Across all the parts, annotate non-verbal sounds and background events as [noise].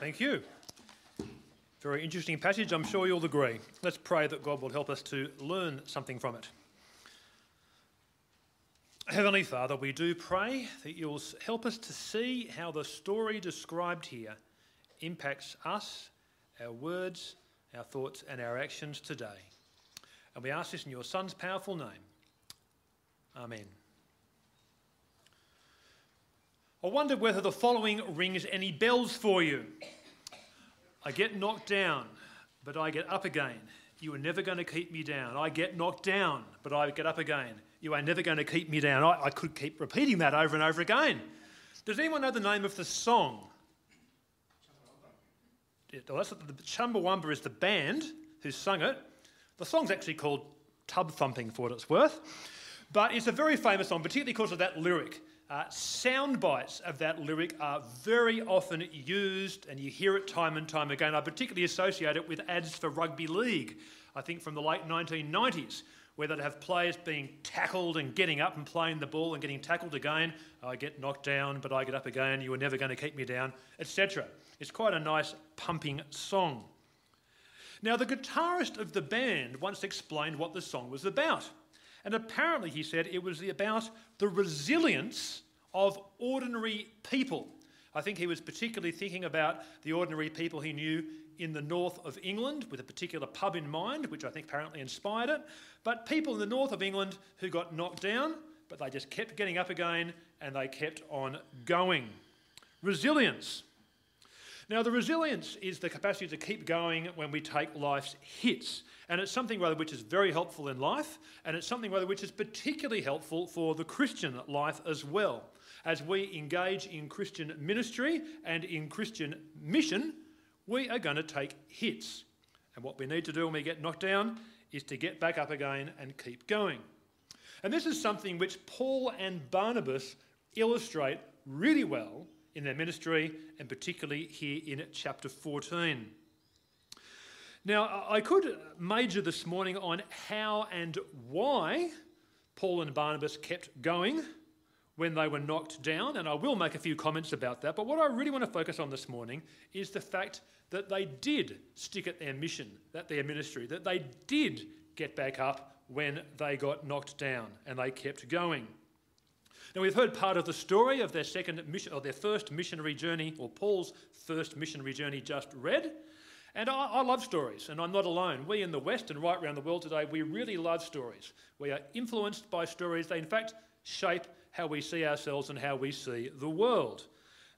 Thank you. Very interesting passage, I'm sure you'll agree. Let's pray that God will help us to learn something from it. Heavenly Father, we do pray that you'll help us to see how the story described here impacts us, our words, our thoughts, and our actions today. And we ask this in your Son's powerful name. Amen. I wonder whether the following rings any bells for you. I get knocked down, but I get up again. You are never going to keep me down. I get knocked down, but I get up again. You are never going to keep me down. I, I could keep repeating that over and over again. Does anyone know the name of the song? Yeah, the Chumbawamba is the band who sung it. The song's actually called Tub Thumping, for what it's worth. But it's a very famous song, particularly because of that lyric. Uh, sound bites of that lyric are very often used, and you hear it time and time again. I particularly associate it with ads for rugby league, I think from the late 1990s, where they'd have players being tackled and getting up and playing the ball and getting tackled again. I get knocked down, but I get up again. You were never going to keep me down, etc. It's quite a nice pumping song. Now, the guitarist of the band once explained what the song was about. And apparently, he said it was about the resilience of ordinary people. I think he was particularly thinking about the ordinary people he knew in the north of England, with a particular pub in mind, which I think apparently inspired it. But people in the north of England who got knocked down, but they just kept getting up again and they kept on going. Resilience. Now, the resilience is the capacity to keep going when we take life's hits. And it's something rather which is very helpful in life, and it's something rather which is particularly helpful for the Christian life as well. As we engage in Christian ministry and in Christian mission, we are going to take hits. And what we need to do when we get knocked down is to get back up again and keep going. And this is something which Paul and Barnabas illustrate really well in their ministry, and particularly here in chapter 14. Now, I could major this morning on how and why Paul and Barnabas kept going when they were knocked down, and I will make a few comments about that. But what I really want to focus on this morning is the fact that they did stick at their mission, that their ministry, that they did get back up when they got knocked down and they kept going. Now, we've heard part of the story of their second mission, or their first missionary journey, or Paul's first missionary journey just read. And I, I, love stories, and I'm not alone. We in the West and right around the world today, we really love stories. We are influenced by stories. They, in fact, shape how we see ourselves and how we see the world.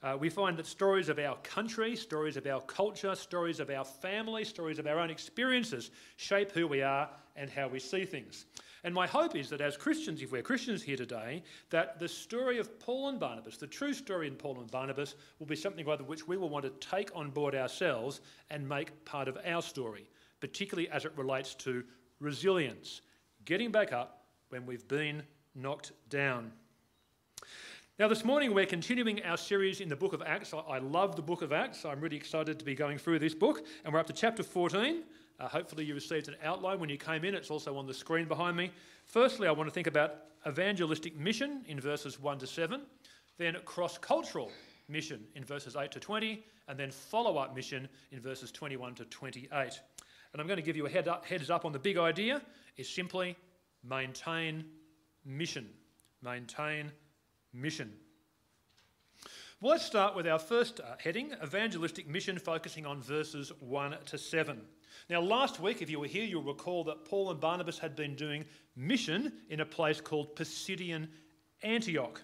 Uh, we find that stories of our country, stories of our culture, stories of our family, stories of our own experiences shape who we are and how we see things. And my hope is that as Christians, if we're Christians here today, that the story of Paul and Barnabas, the true story in Paul and Barnabas, will be something rather which we will want to take on board ourselves and make part of our story, particularly as it relates to resilience, getting back up when we've been knocked down. Now, this morning we're continuing our series in the book of Acts. I love the book of Acts. I'm really excited to be going through this book. And we're up to chapter 14. Uh, hopefully, you received an outline when you came in. It's also on the screen behind me. Firstly, I want to think about evangelistic mission in verses 1 to 7, then cross cultural mission in verses 8 to 20, and then follow up mission in verses 21 to 28. And I'm going to give you a head up, heads up on the big idea is simply maintain mission. Maintain mission. Well, let's start with our first uh, heading evangelistic mission, focusing on verses 1 to 7. Now, last week, if you were here, you'll recall that Paul and Barnabas had been doing mission in a place called Pisidian Antioch.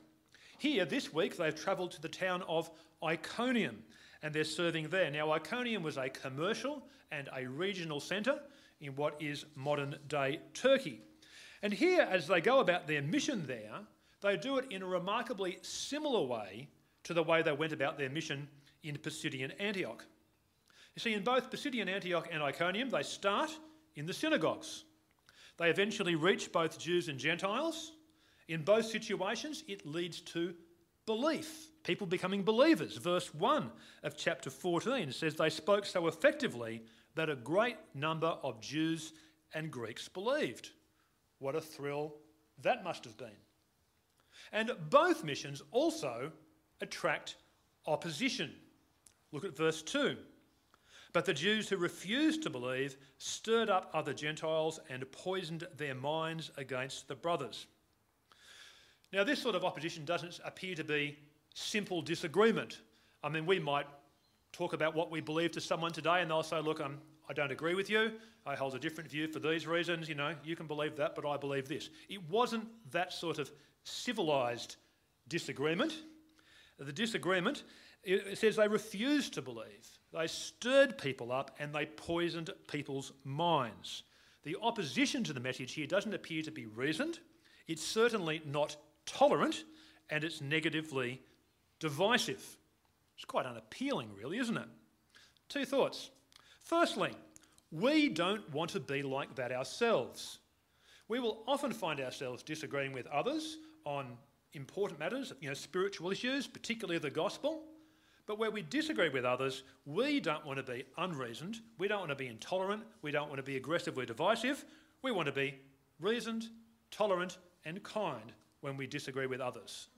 Here, this week, they've travelled to the town of Iconium and they're serving there. Now, Iconium was a commercial and a regional centre in what is modern day Turkey. And here, as they go about their mission there, they do it in a remarkably similar way to the way they went about their mission in Pisidian Antioch. You see, in both Pisidian Antioch and Iconium, they start in the synagogues. They eventually reach both Jews and Gentiles. In both situations, it leads to belief, people becoming believers. Verse 1 of chapter 14 says they spoke so effectively that a great number of Jews and Greeks believed. What a thrill that must have been. And both missions also attract opposition. Look at verse 2. But the Jews who refused to believe stirred up other Gentiles and poisoned their minds against the brothers. Now, this sort of opposition doesn't appear to be simple disagreement. I mean, we might talk about what we believe to someone today and they'll say, Look, I'm, I don't agree with you. I hold a different view for these reasons. You know, you can believe that, but I believe this. It wasn't that sort of civilised disagreement. The disagreement, it says they refused to believe. They stirred people up and they poisoned people's minds. The opposition to the message here doesn't appear to be reasoned. It's certainly not tolerant and it's negatively divisive. It's quite unappealing, really, isn't it? Two thoughts. Firstly, we don't want to be like that ourselves. We will often find ourselves disagreeing with others on important matters, you know, spiritual issues, particularly the gospel. But where we disagree with others, we don't want to be unreasoned, we don't want to be intolerant, we don't want to be aggressively divisive. We want to be reasoned, tolerant, and kind when we disagree with others.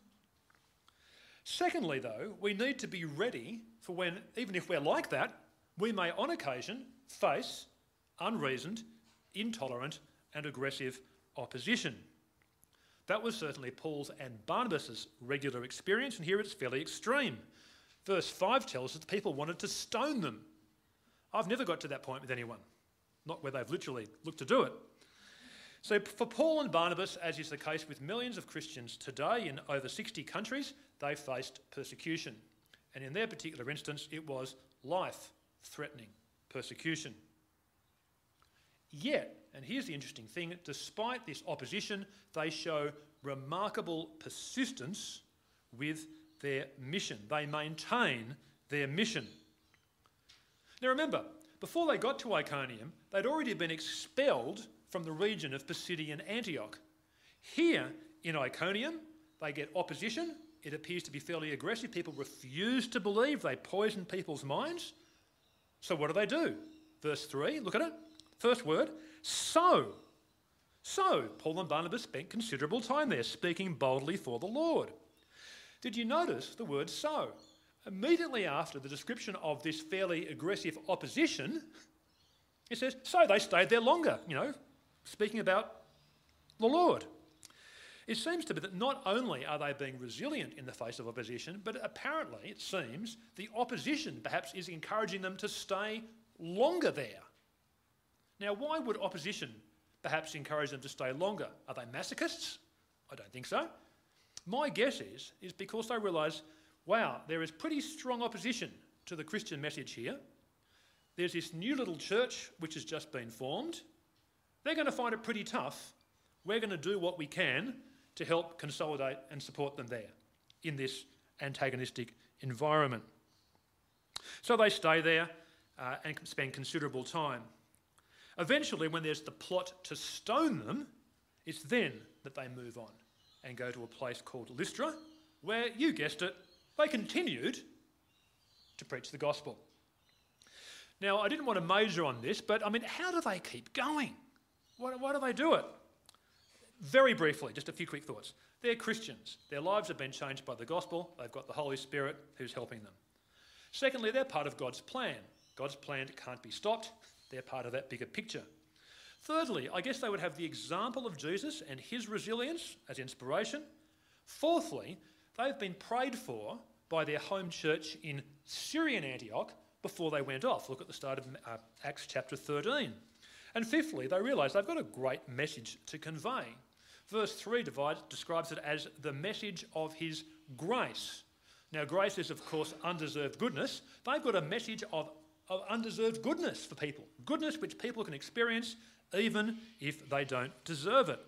Secondly, though, we need to be ready for when, even if we're like that, we may on occasion face unreasoned, intolerant, and aggressive opposition. That was certainly Paul's and Barnabas' regular experience, and here it's fairly extreme. Verse 5 tells us that people wanted to stone them. I've never got to that point with anyone, not where they've literally looked to do it. So, for Paul and Barnabas, as is the case with millions of Christians today in over 60 countries, they faced persecution. And in their particular instance, it was life threatening persecution. Yet, and here's the interesting thing despite this opposition, they show remarkable persistence with their mission. They maintain their mission. Now remember, before they got to Iconium, they'd already been expelled from the region of Pisidian Antioch. Here in Iconium, they get opposition. It appears to be fairly aggressive. People refuse to believe. They poison people's minds. So what do they do? Verse 3, look at it. First word, so. So, Paul and Barnabas spent considerable time there speaking boldly for the Lord. Did you notice the word so? Immediately after the description of this fairly aggressive opposition, it says, so they stayed there longer, you know, speaking about the Lord. It seems to be that not only are they being resilient in the face of opposition, but apparently, it seems, the opposition perhaps is encouraging them to stay longer there. Now, why would opposition perhaps encourage them to stay longer? Are they masochists? I don't think so. My guess is, is because they realise, wow, there is pretty strong opposition to the Christian message here. There's this new little church which has just been formed. They're going to find it pretty tough. We're going to do what we can to help consolidate and support them there in this antagonistic environment. So they stay there uh, and spend considerable time. Eventually, when there's the plot to stone them, it's then that they move on and go to a place called Lystra, where, you guessed it, they continued to preach the gospel. Now, I didn't want to major on this, but I mean, how do they keep going? Why, why do they do it? Very briefly, just a few quick thoughts. They're Christians. Their lives have been changed by the gospel. They've got the Holy Spirit who's helping them. Secondly, they're part of God's plan. God's plan can't be stopped. They're part of that bigger picture. Thirdly, I guess they would have the example of Jesus and his resilience as inspiration. Fourthly, they've been prayed for by their home church in Syrian Antioch before they went off. Look at the start of uh, Acts chapter 13. And fifthly, they realise they've got a great message to convey. Verse 3 divides, describes it as the message of his grace. Now, grace is, of course, undeserved goodness. They've got a message of of undeserved goodness for people, goodness which people can experience even if they don't deserve it.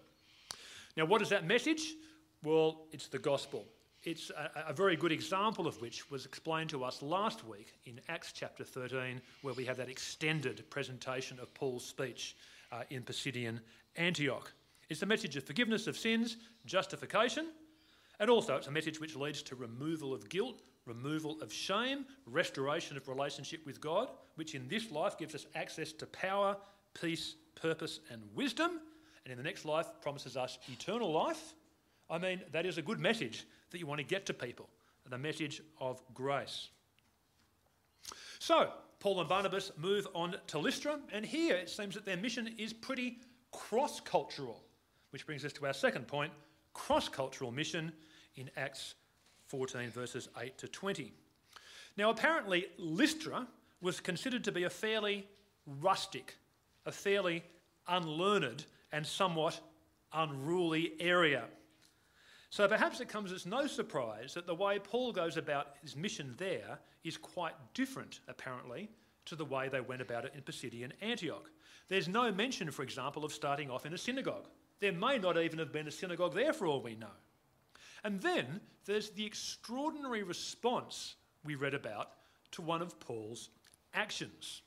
Now, what is that message? Well, it's the gospel. It's a, a, very good example of which was explained to us last week in Acts chapter 13, where we have that extended presentation of Paul's speech uh, in Pisidian Antioch. It's the message of forgiveness of sins, justification, and also it's a message which leads to removal of guilt removal of shame, restoration of relationship with God, which in this life gives us access to power, peace, purpose, and wisdom, and in the next life promises us eternal life. I mean, that is a good message that you want to get to people the message of grace. So, Paul and Barnabas move on to Lystra, and here it seems that their mission is pretty cross cultural, which brings us to our second point cross cultural mission in Acts 14, verses 8 to 20. Now, apparently, Lystra was considered to be a fairly rustic, a fairly unlearned, and somewhat unruly area. So perhaps it comes as no surprise that the way Paul goes about his mission there is quite different, apparently, to the way they went about it in Pisidian Antioch. There's no mention, for example, of starting off in a synagogue. There may not even have been a synagogue there for all we know. And then there's the extraordinary response we read about to one of Paul's actions.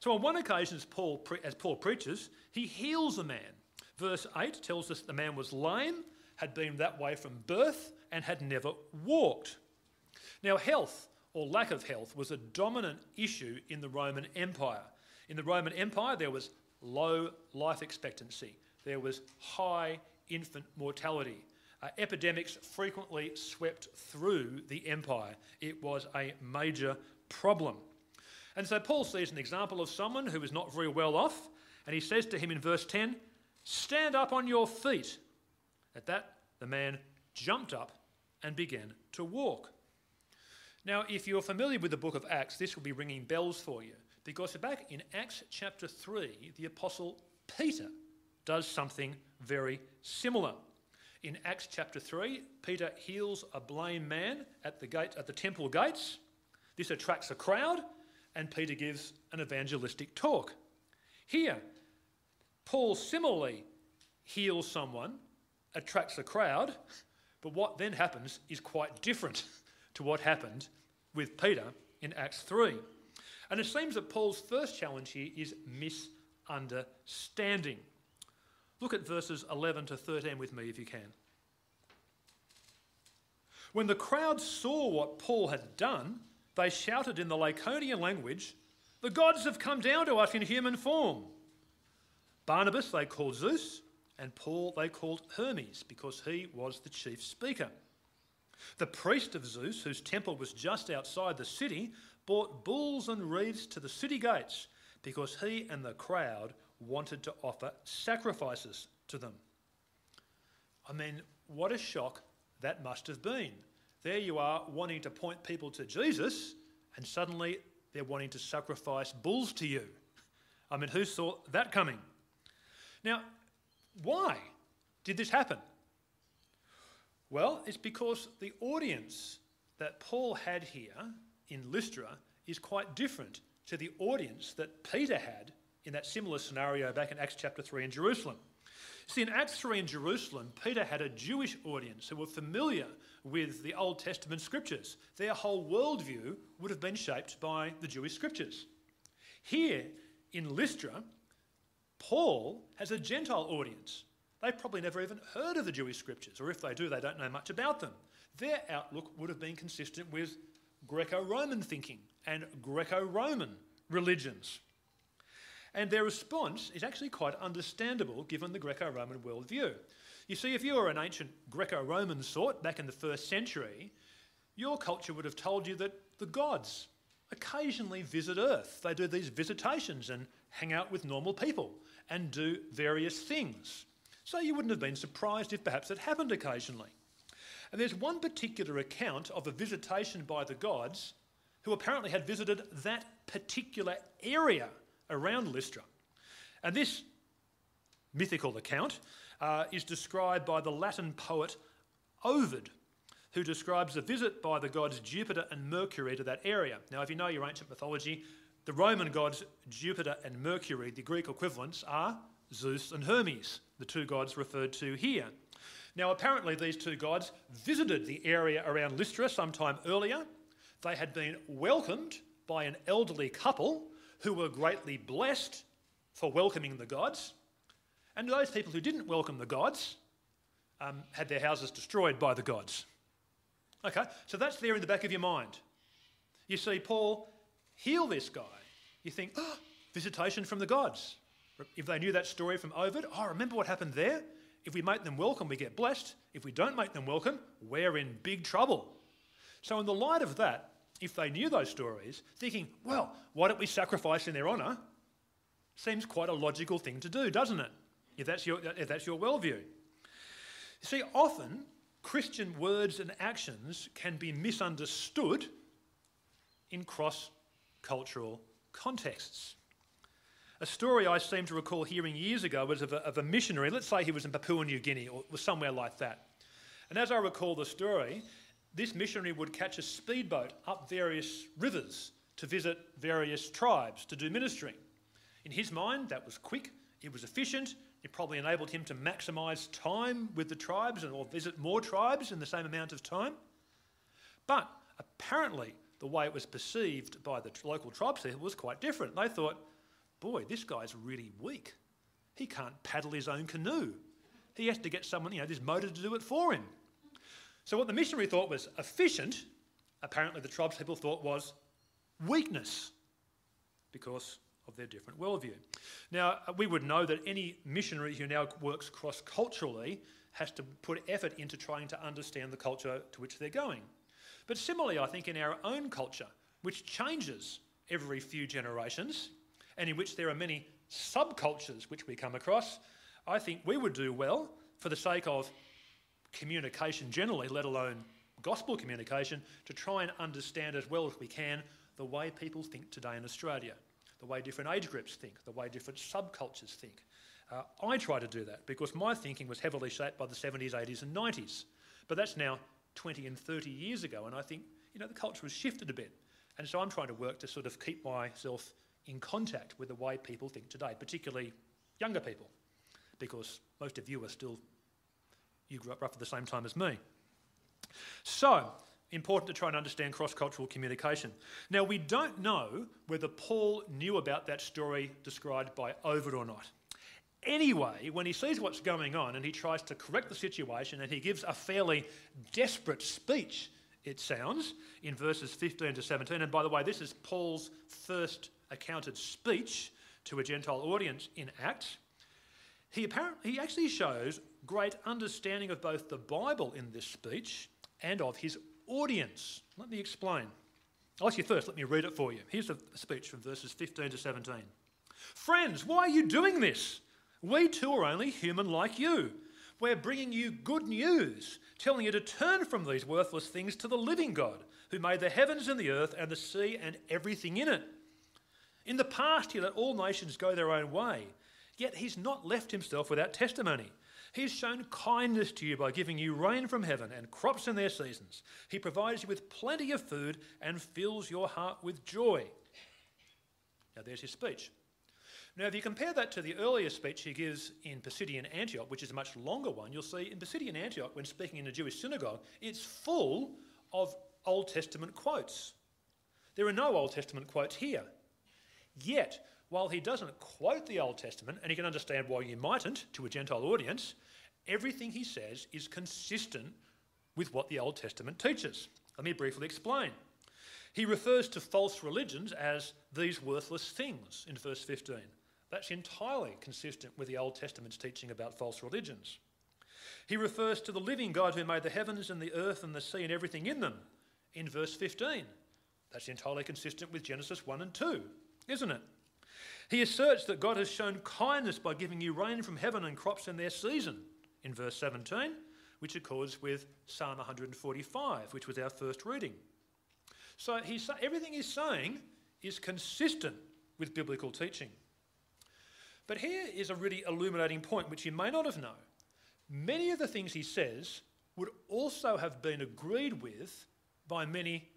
So on one occasion, as Paul, as Paul preaches, he heals a man. Verse 8 tells us the man was lame, had been that way from birth, and had never walked. Now, health or lack of health was a dominant issue in the Roman Empire. In the Roman Empire, there was low life expectancy, there was high infant mortality. Uh, epidemics frequently swept through the empire. It was a major problem. And so Paul sees an example of someone who is not very well off, and he says to him in verse 10, Stand up on your feet. At that, the man jumped up and began to walk. Now, if you're familiar with the book of Acts, this will be ringing bells for you, because back in Acts chapter 3, the apostle Peter does something very similar. In Acts chapter 3, Peter heals a lame man at the, gate, at the temple gates. This attracts a crowd, and Peter gives an evangelistic talk. Here, Paul similarly heals someone, attracts a crowd, but what then happens is quite different to what happened with Peter in Acts 3. And it seems that Paul's first challenge here is misunderstanding. Look at verses 11 to 13 with me if you can. When the crowd saw what Paul had done, they shouted in the Lycaonian language, The gods have come down to us in human form. Barnabas they called Zeus, and Paul they called Hermes, because he was the chief speaker. The priest of Zeus, whose temple was just outside the city, brought bulls and wreaths to the city gates, because he and the crowd wanted to offer sacrifices to them. I mean, what a shock that must have been. There you are wanting to point people to Jesus, and suddenly they're wanting to sacrifice bulls to you. I mean, who saw that coming? Now, why did this happen? Well, it's because the audience that Paul had here in Lystra is quite different to the audience that Peter had in that similar scenario back in Acts chapter 3 in Jerusalem. See, in Acts 3 in Jerusalem, Peter had a Jewish audience who were familiar with the Old Testament scriptures. Their whole worldview would have been shaped by the Jewish scriptures. Here in Lystra, Paul has a Gentile audience. They probably never even heard of the Jewish scriptures, or if they do, they don't know much about them. Their outlook would have been consistent with Greco Roman thinking and Greco Roman religions. And their response is actually quite understandable given the Greco Roman worldview. You see, if you were an ancient Greco Roman sort back in the first century, your culture would have told you that the gods occasionally visit Earth. They do these visitations and hang out with normal people and do various things. So you wouldn't have been surprised if perhaps it happened occasionally. And there's one particular account of a visitation by the gods who apparently had visited that particular area around Lystra. And this mythical account uh, is described by the Latin poet Ovid, who describes a visit by the gods Jupiter and Mercury to that area. Now, if you know your ancient mythology, the Roman gods Jupiter and Mercury, the Greek equivalents, are Zeus and Hermes, the two gods referred to here. Now, apparently, these two gods visited the area around Lystra sometime earlier. They had been welcomed by an elderly couple who were greatly blessed for welcoming the gods. And those people who didn't welcome the gods um, had their houses destroyed by the gods. Okay, so that's there in the back of your mind. You see, Paul heal this guy. You think, oh, visitation from the gods. If they knew that story from Ovid, oh, remember what happened there? If we make them welcome, we get blessed. If we don't make them welcome, we're in big trouble. So, in the light of that, if they knew those stories, thinking, well, why don't we sacrifice in their honour? Seems quite a logical thing to do, doesn't it? If that's your, if that's your worldview. You see, often Christian words and actions can be misunderstood in cross cultural contexts. A story I seem to recall hearing years ago was of a, of a, missionary, let's say he was in Papua New Guinea or somewhere like that. And as I recall the story, this missionary would catch a speedboat up various rivers to visit various tribes to do ministry. In his mind, that was quick, it was efficient, it probably enabled him to maximise time with the tribes or visit more tribes in the same amount of time. But apparently, the way it was perceived by the local tribes was quite different. They thought, boy, this guy's really weak. He can't paddle his own canoe. He has to get someone, you know, this motor to do it for him. So, what the missionary thought was efficient, apparently the tribes people thought was weakness because of their different worldview. Now, uh, we would know that any missionary who now works cross culturally has to put effort into trying to understand the culture to which they're going. But similarly, I think in our own culture, which changes every few generations, and in which there are many subcultures which we come across, I think we would do well for the sake of communication generally, let alone gospel communication, to try and understand as well as we can the way people think today in Australia, the way different age groups think, the way different subcultures think. Uh, I try to do that because my thinking was heavily shaped by the 70s, 80s, and 90s. But that's now 20 and 30 years ago, and I think you know the culture has shifted a bit. And so I'm trying to work to sort of keep myself in contact with the way people think today, particularly younger people, because most of you are still you grew up roughly the same time as me. So, important to try and understand cross cultural communication. Now, we don't know whether Paul knew about that story described by Ovid or not. Anyway, when he sees what's going on and he tries to correct the situation and he gives a fairly desperate speech, it sounds, in verses 15 to 17. And by the way, this is Paul's first accounted speech to a Gentile audience in Acts. He, apparently, he actually shows great understanding of both the Bible in this speech and of his audience. Let me explain. I'll actually, first, let me read it for you. Here's a speech from verses 15 to 17. Friends, why are you doing this? We too are only human like you. We're bringing you good news, telling you to turn from these worthless things to the living God, who made the heavens and the earth and the sea and everything in it. In the past, he let all nations go their own way, yet he's not left himself without testimony. He's shown kindness to you by giving you rain from heaven and crops in their seasons. He provides you with plenty of food and fills your heart with joy. Now, there's his speech. Now, if you compare that to the earlier speech he gives in Pisidian Antioch, which is a much longer one, you'll see in Pisidian Antioch, when speaking in a Jewish synagogue, it's full of Old Testament quotes. There are no Old Testament quotes here. Yet, while he doesn't quote the Old Testament, and you can understand why you mightn't to a Gentile audience, everything he says is consistent with what the Old Testament teaches. Let me briefly explain. He refers to false religions as these worthless things in verse 15. That's entirely consistent with the Old Testament's teaching about false religions. He refers to the living God who made the heavens and the earth and the sea and everything in them in verse 15. That's entirely consistent with Genesis 1 and 2, isn't it? He asserts that God has shown kindness by giving you rain from heaven and crops in their season, in verse 17, which accords with Psalm 145, which was our first reading. So he's, everything he's saying is consistent with biblical teaching. But here is a really illuminating point which you may not have known. Many of the things he says would also have been agreed with by many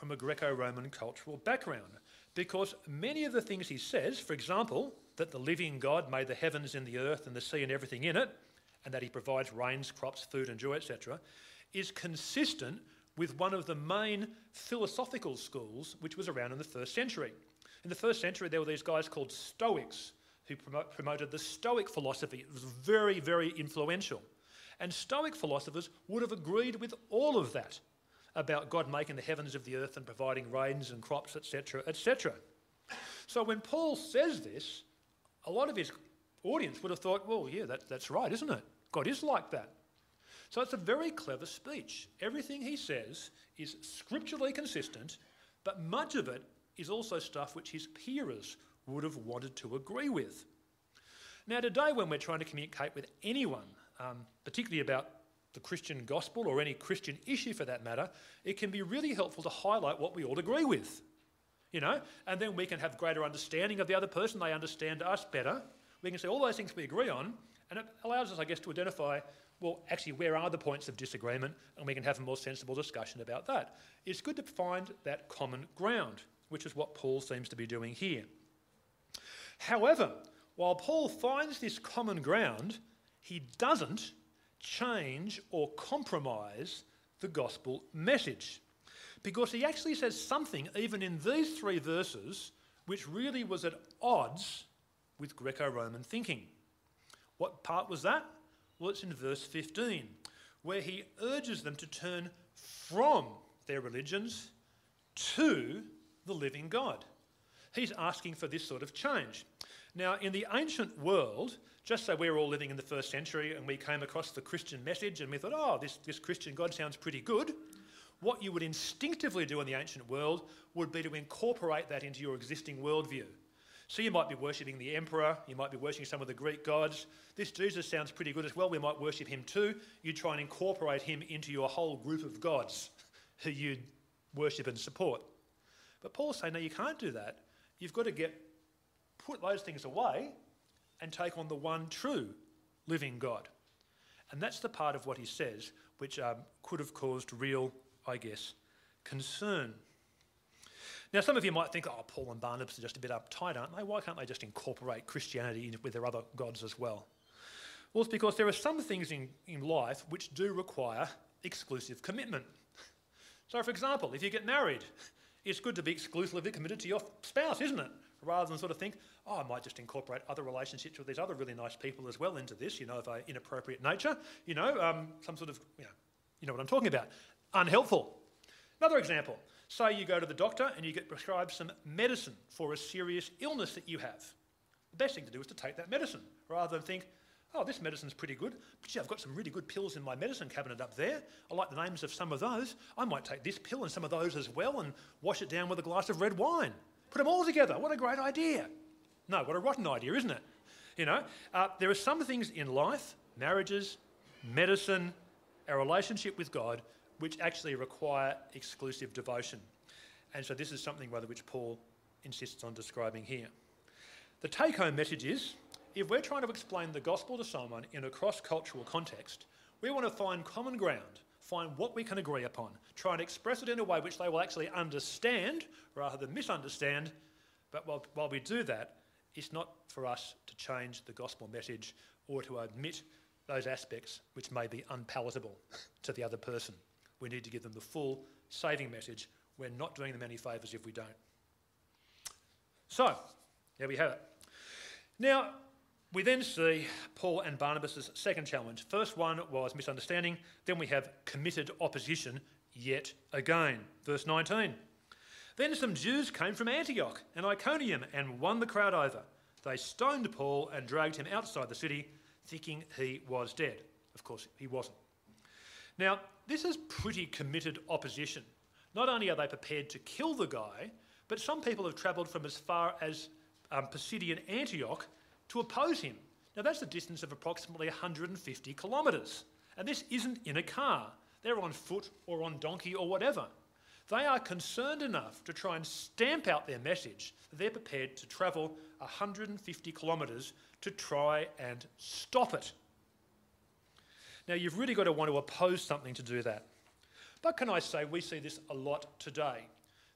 from a Greco Roman cultural background. Because many of the things he says, for example, that the living God made the heavens and the earth and the sea and everything in it, and that he provides rains, crops, food, and joy, etc., is consistent with one of the main philosophical schools which was around in the first century. In the first century, there were these guys called Stoics who promote, promoted the Stoic philosophy. It was very, very influential. And Stoic philosophers would have agreed with all of that about God making the heavens of the earth and providing rains and crops, etc., etc. So when Paul says this, a lot of his audience would have thought, well, yeah, that, that's right, isn't it? God is like that. So it's a very clever speech. Everything he says is scripturally consistent, but much of it is also stuff which his peers would have wanted to agree with. Now, today, when we're trying to communicate with anyone, um, particularly about the Christian gospel or any Christian issue for that matter, it can be really helpful to highlight what we all agree with. You know, and then we can have greater understanding of the other person, they understand us better. We can see all those things we agree on, and it allows us, I guess, to identify well, actually, where are the points of disagreement? And we can have a more sensible discussion about that. It's good to find that common ground, which is what Paul seems to be doing here. However, while Paul finds this common ground, he doesn't change or compromise the gospel message. Because he actually says something, even in these three verses, which really was at odds with Greco Roman thinking. What part was that? Well, it's in verse 15, where he urges them to turn from their religions to the living God. He's asking for this sort of change. Now, in the ancient world, just so we're all living in the first century and we came across the Christian message and we thought, oh, this, this Christian God sounds pretty good, what you would instinctively do in the ancient world would be to incorporate that into your existing worldview. So you might be worshipping the emperor, you might be worshipping some of the Greek gods. This Jesus sounds pretty good as well, we might worship him too. You try and incorporate him into your whole group of gods [laughs] who you worship and support. But Paul's saying, no, you can't do that. You've got to get put those things away and take on the one true living God. And that's the part of what he says which um, could have caused real, I guess, concern. Now, some of you might think, oh, Paul and Barnabas are just a bit uptight, aren't they? Why can't they just incorporate Christianity with their other gods as well? Well, it's because there are some things in, in life which do require exclusive commitment. So, for example, if you get married, it's good to be exclusively committed to your spouse, isn't it? Rather than sort of think, oh, I might just incorporate other relationships with these other really nice people as well into this, you know, of an inappropriate nature, you know, um, some sort of, you know, you know what I'm talking about. Unhelpful. Another example Say you go to the doctor and you get prescribed some medicine for a serious illness that you have. The best thing to do is to take that medicine rather than think, oh, this medicine's pretty good, but gee, I've got some really good pills in my medicine cabinet up there. I like the names of some of those. I might take this pill and some of those as well and wash it down with a glass of red wine. Put them all together. What a great idea. No, what a rotten idea, isn't it? You know, uh, there are some things in life, marriages, medicine, our relationship with God, which actually require exclusive devotion. And so this is something rather which Paul insists on describing here. The take home message is if we're trying to explain the gospel to someone in a cross cultural context, we want to find common ground, find what we can agree upon, try and express it in a way which they will actually understand rather than misunderstand. But while, while we do that, it's not for us to change the gospel message or to admit those aspects which may be unpalatable [laughs] to the other person. We need to give them the full saving message. We're not doing them any favours if we don't. So, there we have it. Now, we then see Paul and Barnabas' second challenge. First one was misunderstanding, then we have committed opposition yet again. Verse 19. Then some Jews came from Antioch and Iconium and won the crowd over. They stoned Paul and dragged him outside the city, thinking he was dead. Of course, he wasn't. Now, this is pretty committed opposition. Not only are they prepared to kill the guy, but some people have travelled from as far as um, Pisidian Antioch to oppose him. Now, that's a distance of approximately 150 kilometres. And this isn't in a car, they're on foot or on donkey or whatever. They are concerned enough to try and stamp out their message that they're prepared to travel 150 kilometres to try and stop it. Now, you've really got to want to oppose something to do that. But can I say, we see this a lot today.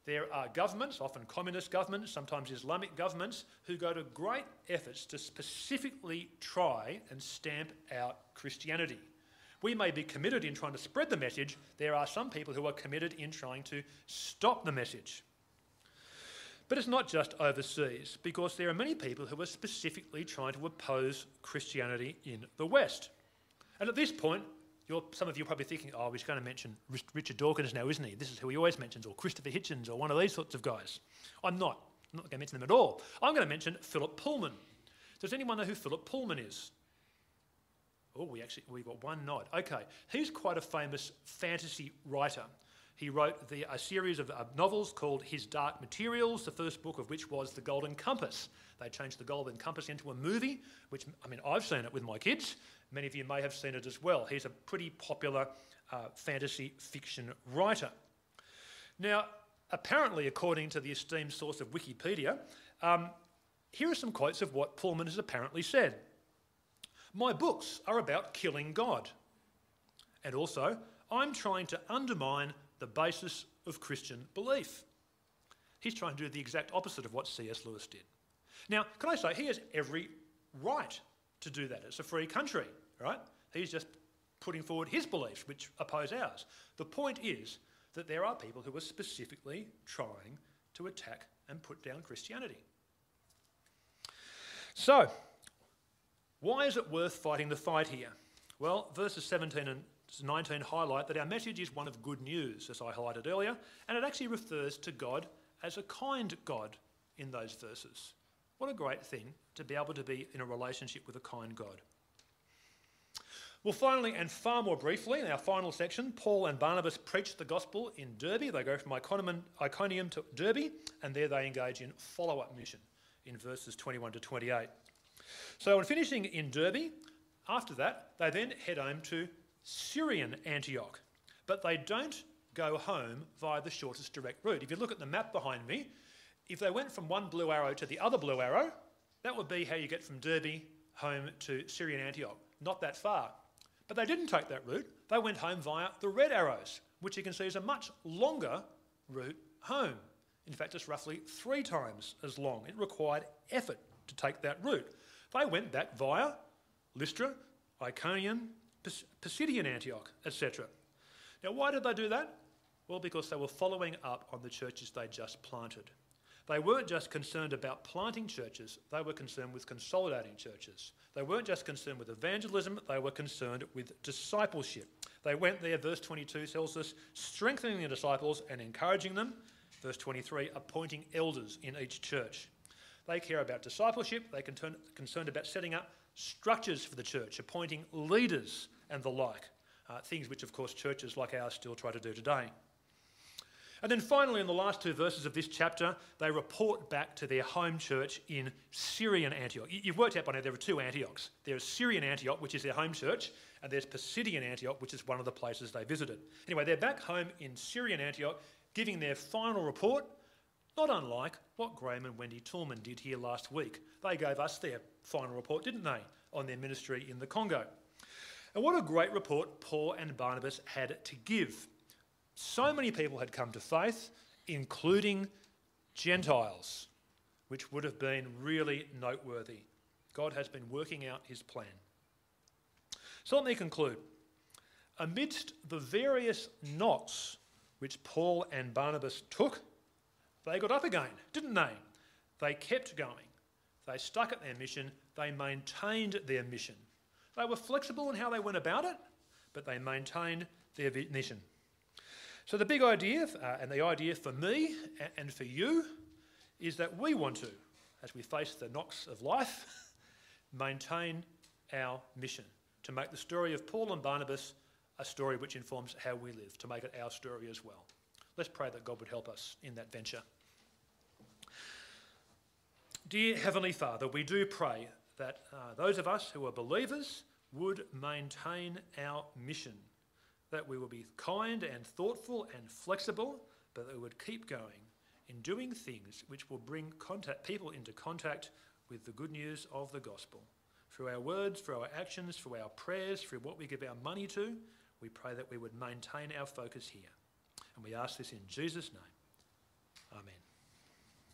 There are governments, often communist governments, sometimes Islamic governments, who go to great efforts to specifically try and stamp out Christianity. We may be committed in trying to spread the message, there are some people who are committed in trying to stop the message. But it's not just overseas, because there are many people who are specifically trying to oppose Christianity in the West. And at this point, some of you are probably thinking, oh, he's going to mention Richard Dawkins now, isn't he? This is who he always mentions, or Christopher Hitchens, or one of these sorts of guys. I'm not. I'm not going to mention them at all. I'm going to mention Philip Pullman. Does anyone know who Philip Pullman is? Oh, we actually we got one nod. Okay, he's quite a famous fantasy writer He wrote the, a series of uh, novels called His Dark Materials, the first book of which was The Golden Compass. They changed The Golden Compass into a movie, which, I mean, I've seen it with my kids. Many of you may have seen it as well. He's a pretty popular uh, fantasy fiction writer. Now, apparently, according to the esteemed source of Wikipedia, um, here are some quotes of what Pullman has apparently said. My books are about killing God. And also, I'm trying to undermine the basis of Christian belief. He's trying to do the exact opposite of what C.S. Lewis did. Now, can I say, he has every right to do that. It's a free country, right? He's just putting forward his beliefs, which oppose ours. The point is that there are people who are specifically trying to attack and put down Christianity. So, why is it worth fighting the fight here? Well, verses 17 and 19 highlight that our message is one of good news, as I highlighted earlier, and it actually refers to God as a kind God in those verses. What a great thing to be able to be in a relationship with a kind God. Well, finally, and far more briefly, in our final section, Paul and Barnabas preach the gospel in Derbe. They go from Iconium to Derbe, and there they engage in follow up mission in verses 21 to 28. So, in finishing in Derbe, after that, they then head home to Syrian Antioch. But they don't go home via the shortest direct route. If you look at the map behind me, if they went from one blue arrow to the other blue arrow, that would be how you get from Derbe home to Syrian Antioch. Not that far. But they didn't take that route. They went home via the red arrows, which you can see is a much longer route home. In fact, it's roughly three times as long. It required effort to take that route. They went back via Lystra, Iconium, Pisidian Antioch, etc. Now, why did they do that? Well, because they were following up on the churches they just planted. They weren't just concerned about planting churches, they were concerned with consolidating churches. They weren't just concerned with evangelism, they were concerned with discipleship. They went there, verse 22 tells us, strengthening the disciples and encouraging them. Verse 23, appointing elders in each church. They care about discipleship, they're concerned about setting up structures for the church, appointing leaders and the like. Uh, things which, of course, churches like ours still try to do today. And then finally, in the last two verses of this chapter, they report back to their home church in Syrian Antioch. You've worked out by now there are two Antiochs. There's Syrian Antioch, which is their home church, and there's Pisidian Antioch, which is one of the places they visited. Anyway, they're back home in Syrian Antioch, giving their final report, not unlike what Graham and Wendy Toulmin did here last week. They gave us their final report, didn't they, on their ministry in the Congo. And what a great report Paul and Barnabas had to give. So many people had come to faith, including Gentiles, which would have been really noteworthy. God has been working out his plan. So let me conclude. Amidst the various knocks which Paul and Barnabas took, they got up again, didn't they? They kept going. They stuck at their mission. They maintained their mission. They were flexible in how they went about it, but they maintained their mission. So, the big idea, uh, and the idea for me and for you, is that we want to, as we face the knocks of life, [laughs] maintain our mission to make the story of Paul and Barnabas a story which informs how we live, to make it our story as well. Let's pray that God would help us in that venture. Dear Heavenly Father, we do pray that uh, those of us who are believers would maintain our mission that we will be kind and thoughtful and flexible, but that we would keep going in doing things which will bring contact, people into contact with the good news of the gospel. Through our words, through our actions, through our prayers, through what we give our money to, we pray that we would maintain our focus here. And we ask this in Jesus' name.